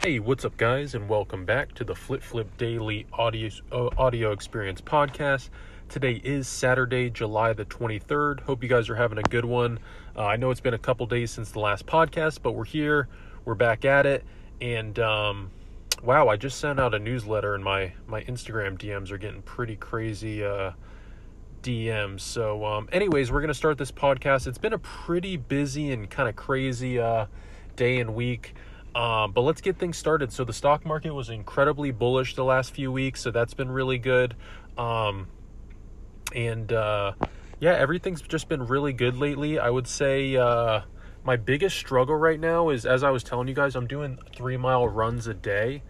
Hey, what's up, guys, and welcome back to the Flip Flip Daily Audio uh, Audio Experience Podcast. Today is Saturday, July the 23rd. Hope you guys are having a good one. Uh, I know it's been a couple days since the last podcast, but we're here, we're back at it, and um, wow, I just sent out a newsletter, and my my Instagram DMs are getting pretty crazy. Uh, DMs. So, um, anyways, we're gonna start this podcast. It's been a pretty busy and kind of crazy uh, day and week. Um, but let's get things started. So the stock market was incredibly bullish the last few weeks, so that's been really good. Um, and uh, yeah, everything's just been really good lately. I would say uh, my biggest struggle right now is, as I was telling you guys, I'm doing three mile runs a day,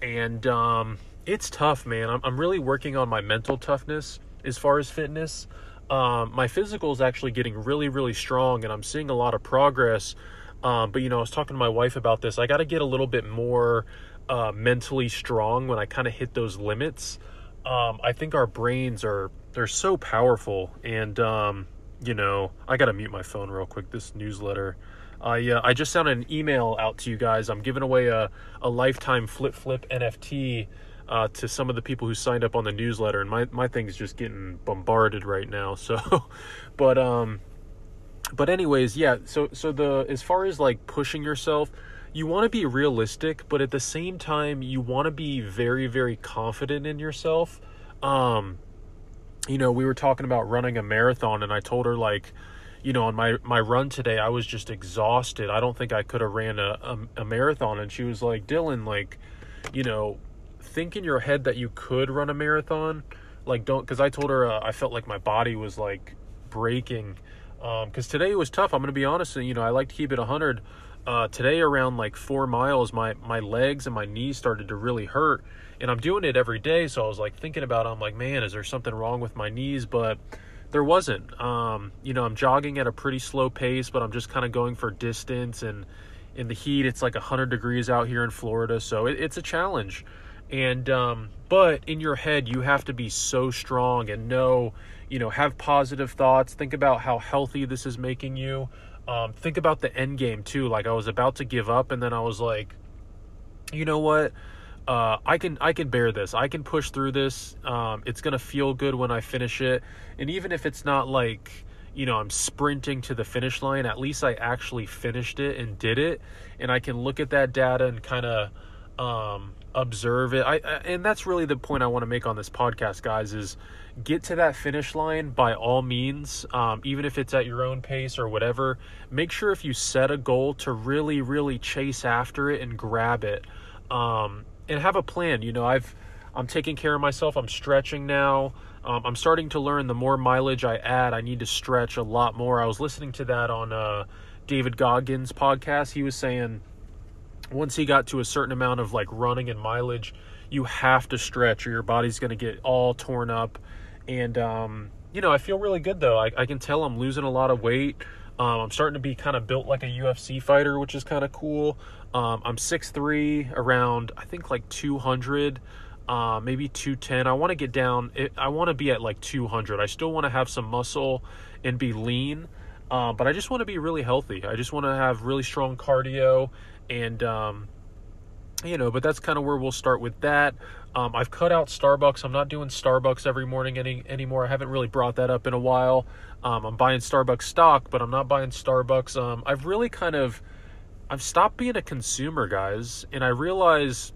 and um, it's tough, man. I'm, I'm really working on my mental toughness as far as fitness. Um, my physical is actually getting really, really strong, and I'm seeing a lot of progress. Um, but you know, I was talking to my wife about this. I got to get a little bit more uh, mentally strong when I kind of hit those limits. Um, I think our brains are they're so powerful, and um, you know, I got to mute my phone real quick. This newsletter. I uh, I just sent an email out to you guys. I'm giving away a a lifetime flip flip NFT. Uh, to some of the people who signed up on the newsletter, and my, my thing's just getting bombarded right now. So, but um, but anyways, yeah. So so the as far as like pushing yourself, you want to be realistic, but at the same time, you want to be very very confident in yourself. Um, you know, we were talking about running a marathon, and I told her like, you know, on my my run today, I was just exhausted. I don't think I could have ran a, a, a marathon, and she was like, Dylan, like, you know, think in your head that you could run a marathon. Like, don't because I told her uh, I felt like my body was like breaking because um, today was tough. I'm going to be honest. You know, I like to keep it 100. Uh, today, around like four miles, my my legs and my knees started to really hurt, and I'm doing it every day. So I was like thinking about, it, I'm like, man, is there something wrong with my knees? But there wasn't. Um, you know, I'm jogging at a pretty slow pace, but I'm just kind of going for distance. And in the heat, it's like 100 degrees out here in Florida, so it, it's a challenge. And um, but in your head, you have to be so strong and know you know, have positive thoughts. Think about how healthy this is making you. Um, think about the end game too. Like I was about to give up, and then I was like, you know what? Uh, I can I can bear this. I can push through this. Um, it's gonna feel good when I finish it, and even if it's not like you know I'm sprinting to the finish line, at least I actually finished it and did it, and I can look at that data and kind of um, observe it. I, and that's really the point I want to make on this podcast, guys. Is get to that finish line by all means, um, even if it's at your own pace or whatever. Make sure if you set a goal to really, really chase after it and grab it, um, and have a plan. You know, I've I'm taking care of myself. I'm stretching now. Um, I'm starting to learn the more mileage I add, I need to stretch a lot more. I was listening to that on uh, David Goggins' podcast. He was saying once he got to a certain amount of like running and mileage, you have to stretch or your body's going to get all torn up and um, you know, I feel really good though. I, I can tell I'm losing a lot of weight. Um, I'm starting to be kind of built like a UFC fighter, which is kind of cool. Um, I'm 6'3", around I think like 200, uh, maybe 210. I want to get down. I want to be at like 200. I still want to have some muscle and be lean, uh, but I just want to be really healthy. I just want to have really strong cardio and um, you know, but that's kind of where we'll start with that. Um, I've cut out Starbucks. I'm not doing Starbucks every morning any anymore. I haven't really brought that up in a while. Um, I'm buying Starbucks stock, but I'm not buying Starbucks. Um, I've really kind of I've stopped being a consumer, guys, and I realize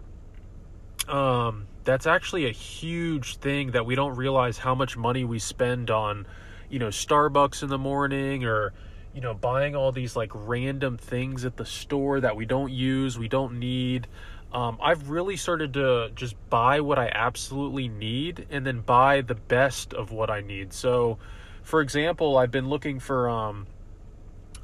um, that's actually a huge thing that we don't realize how much money we spend on, you know, Starbucks in the morning or you know, buying all these like random things at the store that we don't use, we don't need. Um, I've really started to just buy what I absolutely need and then buy the best of what I need. So, for example, I've been looking for um,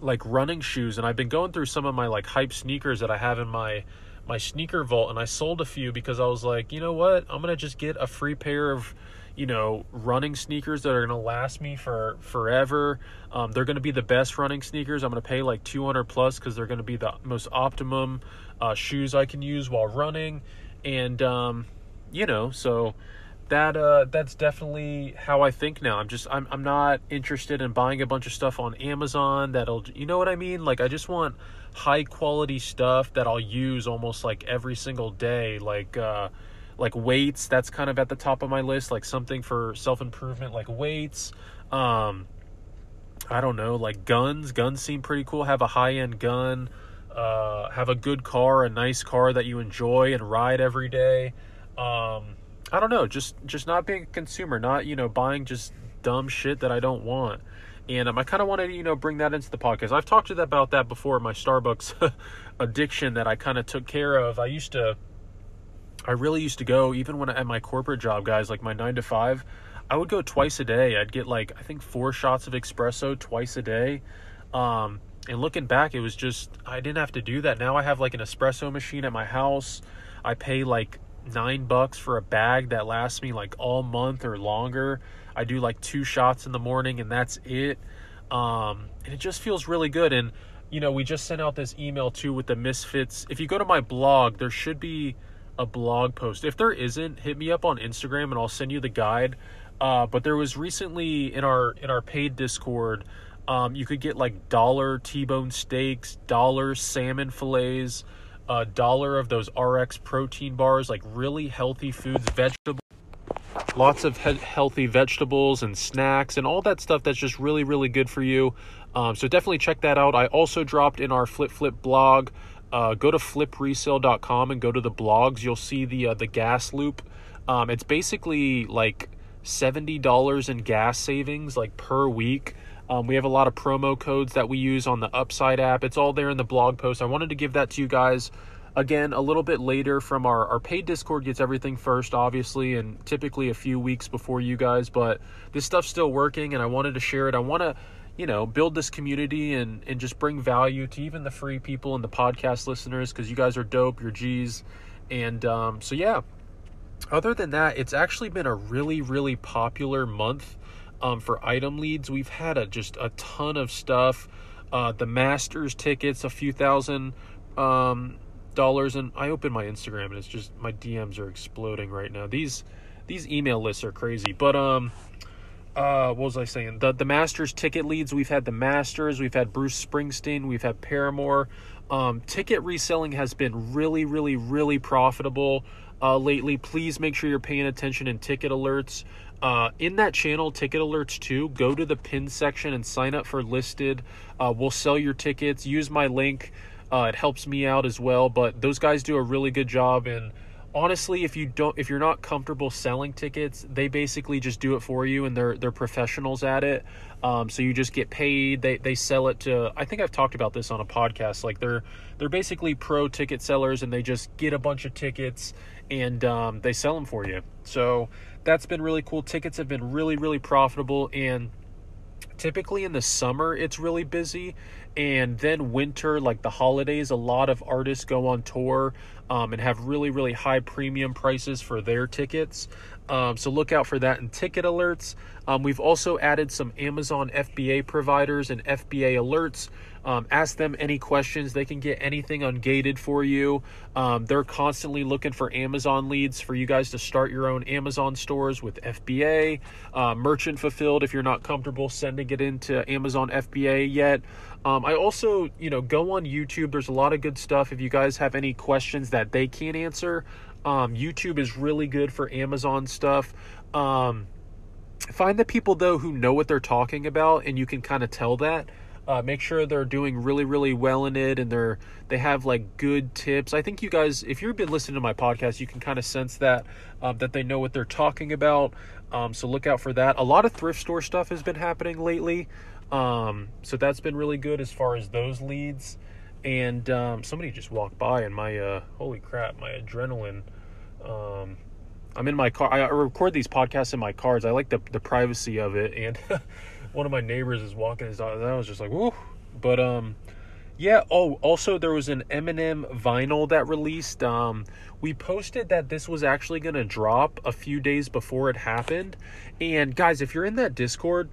like running shoes and I've been going through some of my like hype sneakers that I have in my my sneaker vault and I sold a few because I was like, you know what? I'm gonna just get a free pair of you know running sneakers that are going to last me for forever. Um, they're going to be the best running sneakers. I'm going to pay like 200 plus because they're going to be the most optimum uh, shoes i can use while running. And um, you know so that uh, that's definitely how i think now. I'm just I'm, I'm not interested in buying a bunch of stuff on amazon that'll you know what i mean? Like i just want high quality stuff that i'll use almost like every single day. Like uh, like weights that's kind of at the top of my list like something for self-improvement like weights um i don't know like guns guns seem pretty cool have a high-end gun uh have a good car a nice car that you enjoy and ride every day um i don't know just just not being a consumer not you know buying just dumb shit that i don't want and um, I kind of wanted to, you know, bring that into the podcast. I've talked to you about that before, my Starbucks addiction that I kind of took care of. I used to I really used to go even when I, at my corporate job, guys, like my nine to five. I would go twice a day. I'd get like I think four shots of espresso twice a day. Um, and looking back, it was just I didn't have to do that. Now I have like an espresso machine at my house. I pay like nine bucks for a bag that lasts me like all month or longer. I do like two shots in the morning and that's it. Um, and it just feels really good. And you know, we just sent out this email too with the misfits. If you go to my blog, there should be a blog post. If there isn't, hit me up on Instagram and I'll send you the guide. Uh, but there was recently in our in our paid Discord, um, you could get like dollar T-bone steaks, dollar salmon fillets, a dollar of those RX protein bars, like really healthy foods, vegetables, lots of he- healthy vegetables and snacks and all that stuff that's just really really good for you. Um, so definitely check that out. I also dropped in our Flip Flip blog uh, go to flipresale.com and go to the blogs. You'll see the uh, the gas loop. Um, it's basically like seventy dollars in gas savings like per week. Um, we have a lot of promo codes that we use on the Upside app. It's all there in the blog post. I wanted to give that to you guys again a little bit later from our, our paid discord gets everything first obviously and typically a few weeks before you guys but this stuff's still working and i wanted to share it i want to you know, build this community and, and just bring value to even the free people and the podcast listeners because you guys are dope, you're G's. And um, so, yeah, other than that, it's actually been a really, really popular month um, for item leads. We've had a, just a ton of stuff. Uh, the Masters tickets, a few thousand um, dollars. And I open my Instagram and it's just my DMs are exploding right now. These these email lists are crazy. But um, uh, what was I saying? The the Masters ticket leads. We've had the Masters. We've had Bruce Springsteen. We've had Paramore. Um, ticket reselling has been really, really, really profitable uh, lately. Please make sure you're paying attention in ticket alerts. Uh, in that channel, ticket alerts too. Go to the pin section and sign up for Lysted. Uh, we'll sell your tickets. Use my link. Uh, it helps me out as well. But those guys do a really good job in honestly if you don't if you're not comfortable selling tickets they basically just do it for you and they're they're professionals at it. Um, so you just get paid. They they sell it to i think i've talked about this on a podcast. Like they're they're basically pro ticket sellers and they just get a bunch of tickets and um, they sell them for you. So that's been really cool. Tickets have been really really profitable and typically in the summer it's really busy and then winter like the holidays a lot of artists go on tour um, and have really really high premium prices for their tickets. Um, so look out for that in ticket alerts. Um, we've also added some amazon fba providers and fba alerts um, ask them any questions. They can get anything ungated for you. Um, they're constantly looking for Amazon leads for you guys to start your own Amazon stores with FBA, uh, merchant fulfilled if you're not comfortable sending it into Amazon FBA yet. Um, I also, you know, go on YouTube. There's a lot of good stuff. If you guys have any questions that they can't answer, um, YouTube is really good for Amazon stuff. Um, find the people though who know what they're talking about, and you can kind of tell that. Uh, make sure they're doing really, really well in it, and they're they have like good tips. I think you guys, if you've been listening to my podcast, you can kind of sense that um, that they know what they're talking about. Um, so look out for that. A lot of thrift store stuff has been happening lately, um, so that's been really good as far as those leads. And um, somebody just walked by, and my uh, holy crap, my adrenaline. Um, I'm in my car. I record these podcasts in my cars. I like the the privacy of it, and one of my neighbors is walking his dog. And I was just like, whoa. But um, Yeah. Oh, also there was an Eminem vinyl that released. Um, we posted that this was actually to drop a few days before it happened. And guys, if you're in that Discord,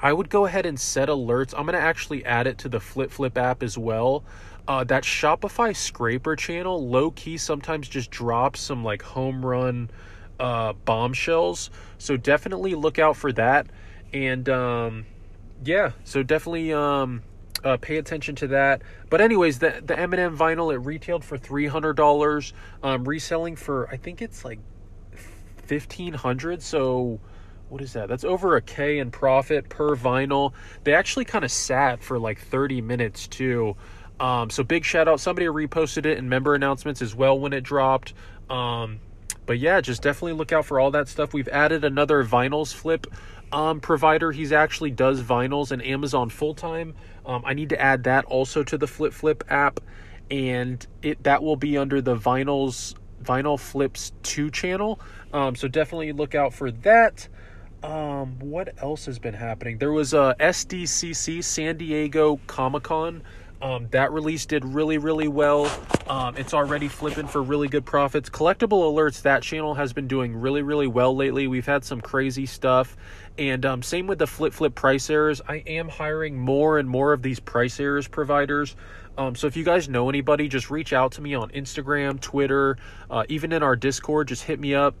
I would go ahead and set alerts. I'm going to actually add it to the Flip Flip app as well. Uh, that Shopify scraper channel, low key, sometimes just drops some like home run uh, bombshells. So definitely look out for that. And um, yeah, so definitely um, uh, pay attention to that. But anyways, the the Eminem vinyl it retailed for three hundred dollars, um, reselling for I think it's like fifteen hundred. So what is that? That's over a K in profit per vinyl. They actually kind of sat for like thirty minutes too. Um, so big shout out. Somebody reposted it in member announcements as well when it dropped. Um, but yeah, just definitely look out for all that stuff. We've added another vinyls flip um, provider. He's actually does vinyls and Amazon full time. Um, I need to add that also to the Flip Flip app, and it that will be under the vinyls vinyl flips 2 channel um, so definitely look out for that um, what else has been happening there was a sdcc san diego comic-con um, that release did really, really well. Um, it's already flipping for really good profits. Collectible Alerts, that channel has been doing really, really well lately. We've had some crazy stuff. And um, same with the Flip Flip price errors. I am hiring more and more of these price errors providers. Um, so if you guys know anybody, just reach out to me on Instagram, Twitter, uh, even in our Discord. Just hit me up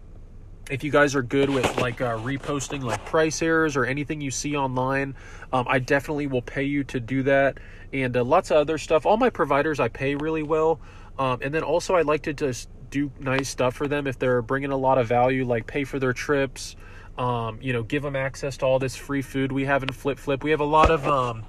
if you guys are good with like uh, reposting like price errors or anything you see online um, i definitely will pay you to do that and uh, lots of other stuff all my providers i pay really well um, and then also i like to just do nice stuff for them if they're bringing a lot of value like pay for their trips um, you know give them access to all this free food we have in flip flip. We have a lot of um,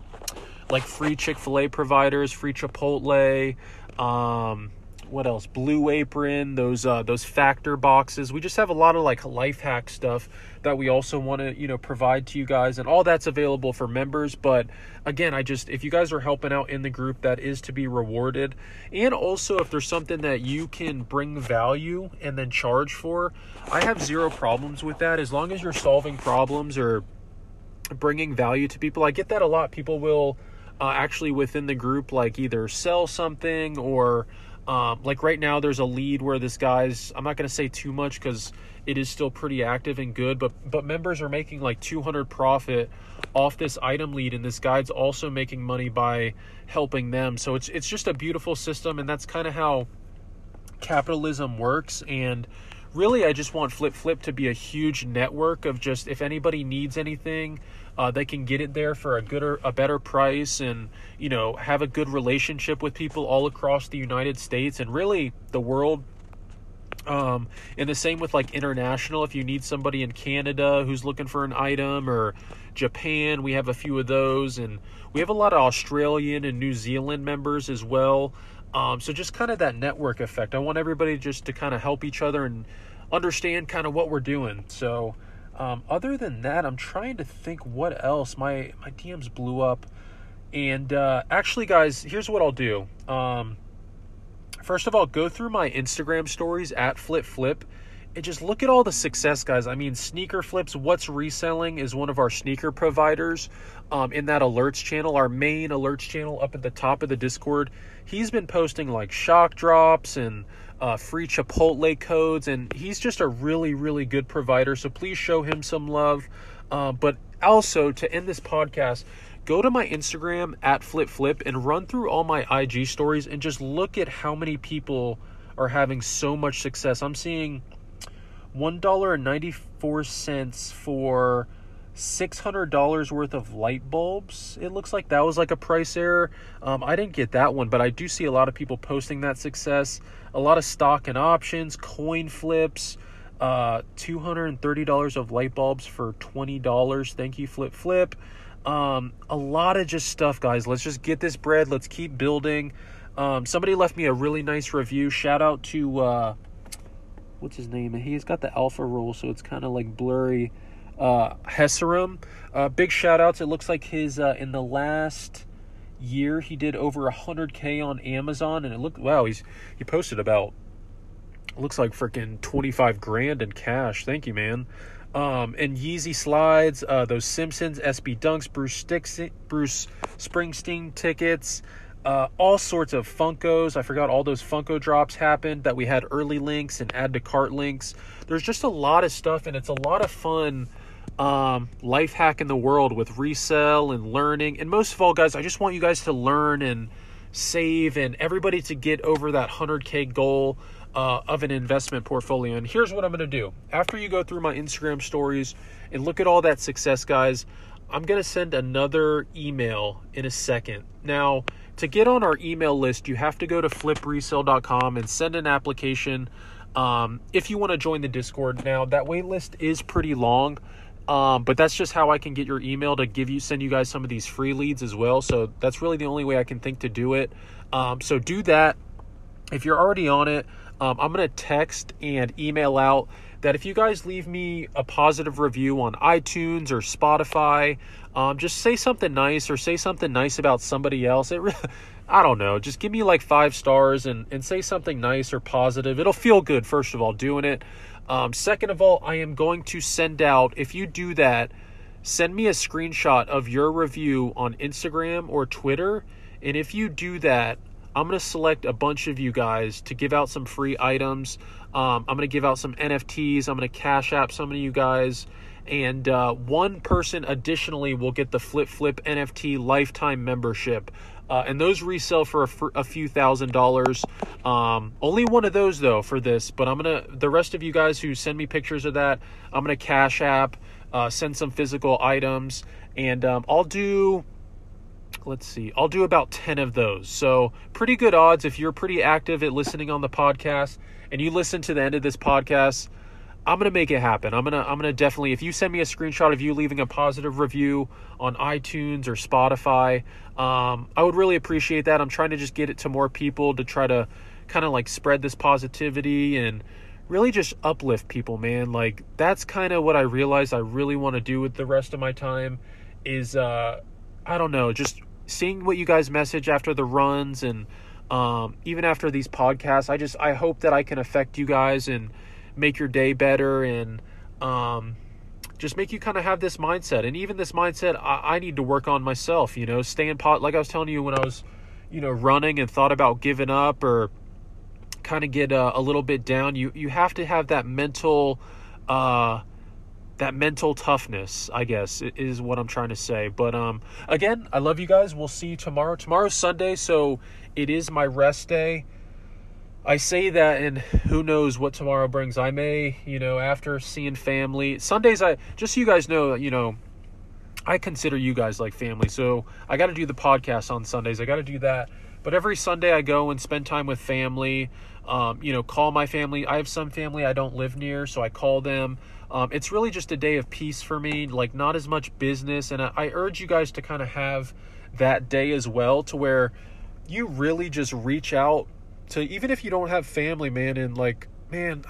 like free chick-fil-a providers free chipotle um, what else? Blue Apron, those uh, those factor boxes. We just have a lot of like life hack stuff that we also want to you know provide to you guys, and all that's available for members. But again, I just if you guys are helping out in the group, that is to be rewarded. And also, if there's something that you can bring value and then charge for, I have zero problems with that as long as you're solving problems or bringing value to people. I get that a lot. People will. Uh, actually within the group like either sell something or um, like right now, there's a lead where this guy's. I'm not going to say too much because it is still pretty active and good, but but members are making like 200 profit off this item lead, and this guy's also making money by helping them. So it's it's just a beautiful system, and that's kind of how capitalism works. And really, I just want Flip Flip to be a huge network of just if anybody needs anything uh, they can get it there for a gooder, a better price, and you know have a good relationship with people all across the United States and really the world. Um, and the same with like international. If you need somebody in Canada who's looking for an item or Japan, we have a few of those, and we have a lot of Australian and New Zealand members as well. Um, so just kind of that network effect. I want everybody just to kind of help each other and understand kind of what we're doing. So um, other than that, I'm trying to think what else. My my DMs blew up, and uh, actually, guys, here's what I'll do. Um, first of all, go through my Instagram stories at Flip Flip, and just look at all the success, guys. I mean, Sneaker Flips. What's reselling is one of our sneaker providers. Um, in that alerts channel, our main alerts channel up at the top of the Discord, he's been posting like shock drops and uh, free Chipotle codes, and he's just a really, really good provider. So please show him some love. Uh, but also, to end this podcast, go to my Instagram at Flip Flip and run through all my IG stories and just look at how many people are having so much success. I'm seeing $1.94 for $600 worth of light bulbs. It looks like that was like a price error. Um, I didn't get that one, but I do see a lot of people posting that success. A lot of stock and options, coin flips, uh, $230 of light bulbs for $20. Thank you, Flip Flip. Um, a lot of just stuff, guys. Let's just get this bread. Let's keep building. Um, somebody left me a really nice review. Shout out to, uh, what's his name? He's got the alpha role, so it's kind of like blurry uh, Hesserum. Uh, big shout outs. It looks like his uh, in the last year he did over 100k on Amazon, and it looked wow. He's he posted about looks like freaking 25 grand in cash. Thank you, man. Um, and Yeezy slides, uh, those Simpsons, SB Dunks, Bruce Sticks, Bruce Springsteen tickets. uh, all sorts of Funkos. I forgot all those Funko drops happened that we had early links and add to cart links. There's just a lot of stuff, and it's a lot of fun um, life hack in the world with resell and learning. And most of all, guys, I just want you guys to learn and save and everybody to get over that 100K goal uh, of an investment portfolio. And here's what I'm going to do. After you go through my Instagram stories and look at all that success, guys, I'm going to send another email in a second. Now, to get on our email list, you have to go to flipresell.com and send an application um, if you want to join the Discord. Now, that wait list is pretty long. Um, but that's just how I can get your email to give you send you guys some of these free leads as well. So that's really the only way I can think to do it. Um, so do that. If you're already on it, um, I'm gonna text and email out that if you guys leave me a positive review on iTunes or Spotify, um, just say something nice or say something nice about somebody else. It really, I don't know. Just give me like five stars and, and say something nice or positive. It'll feel good, first of all, doing it. Um, second of all, I am going to send out, if you do that, send me a screenshot of your review on Instagram or Twitter. And if you do that, I'm going to select a bunch of you guys to give out some free items. Um, I'm going to give out some NFTs. I'm going to cash app some of you guys. And uh, one person additionally will get the Flip Flip NFT lifetime membership. Uh, and those resell for a, for a, few thousand dollars. Um, only one of those though for this, but I'm gonna the rest of you guys who send me pictures of that, I'm gonna cash app, uh, send some physical items, and um, I'll do. Let's see, I'll do about 10 of those. So, pretty good odds if you're pretty active at listening on the podcast and you listen to the end of this podcast. I'm gonna make it happen. I'm gonna I'm gonna definitely if you send me a screenshot of you leaving a positive review on iTunes or Spotify, um, I would really appreciate that. I'm trying to just get it to more people to try to kind of like spread this positivity and really just uplift people, man. Like that's kind of what I realized I really want to do with the rest of my time is uh I don't know, just seeing what you guys message after the runs and um, even after these podcasts. I just I hope that I can affect you guys and make your day better and um, just make you kind of have this mindset. And even this mindset, I, I need to work on myself. You know, staying pot like I was telling you when I was, you know, running and thought about giving up or kind of get a, a little bit down. You you have to have that mental. Uh, that mental toughness, I guess, is what I'm trying to say. But um, again, I love you guys. We'll see you tomorrow. Tomorrow's Sunday, so it is my rest day. I say that, and who knows what tomorrow brings. I may, you know, after seeing family. Sundays, I just so you guys know, you know, I consider you guys like family. So I got to do the podcast on Sundays. I got to do that. But every Sunday, I go and spend time with family. Um, you know, call my family. I have some family I don't live near, so I call them. Um, it's really just a day of peace for me, like not as much business. And I, I urge you guys to kind of have that day as well, to where you really just reach out to even if you don't have family, man, and like, man,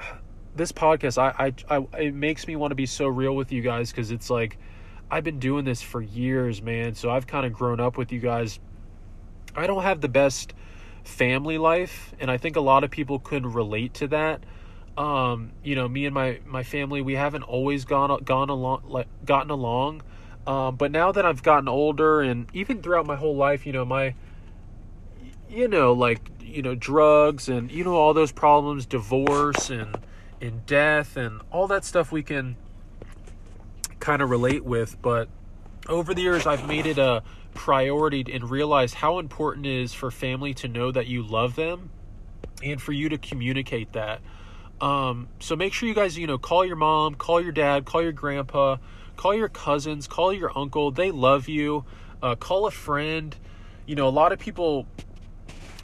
this podcast, I, I, I it makes me want to be so real with you guys because it's like I've been doing this for years, man. So I've kind of grown up with you guys. I don't have the best family life, and I think a lot of people could relate to that. Um, you know, me and my my family, we haven't always gone gone along like gotten along. Um, but now that I've gotten older, and even throughout my whole life, you know, my you know, like you know drugs and you know all those problems divorce and and death and all that stuff we can kind of relate with but over the years I've made it a priority and realize how important it is for family to know that you love them and for you to communicate that. Um, so make sure you guys you know call your mom call your dad call your grandpa call your cousins call your uncle. They love you. Uh, call a friend. You know a lot of people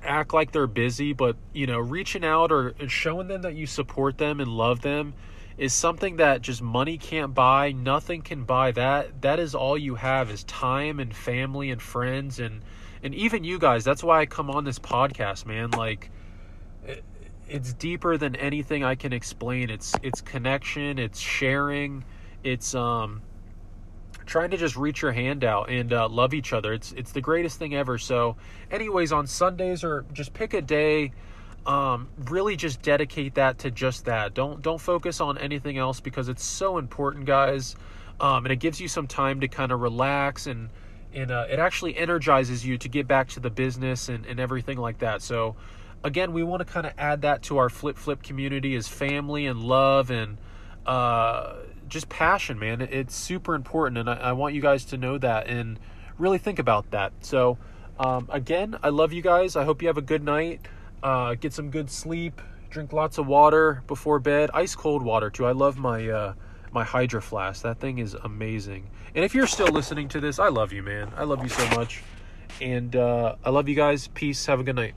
act like they're busy, but you know, reaching out or showing them that you support them and love them is something that just money can't buy. Nothing can buy that. That is all you have is time and family and friends and and even you guys. That's why I come on this podcast, man. Like it, it's deeper than anything I can explain. It's it's connection, it's sharing, it's um trying to just reach your hand out and uh, love each other. It's it's the greatest thing ever. So, anyways, on Sundays or just pick a day. Um, really just dedicate that to just that. Don't don't focus on anything else because it's so important, guys. Um, and it gives you some time to kind of relax and and uh, it actually energizes you to get back to the business and, and everything like that. So, again, we want to kind of add that to our flip flip community as family and love and uh, just passion, man. It's super important, and I, I, want you guys to know that and really think about that. So, um, again, I love you guys. I hope you have a good night. Uh, get some good sleep. Drink lots of water before bed. Ice cold water too. I love my uh, my Hydro Flask. That thing is amazing. And if you're still listening to this, I love you, man. I love you so much. And uh, I love you guys. Peace. Have a good night.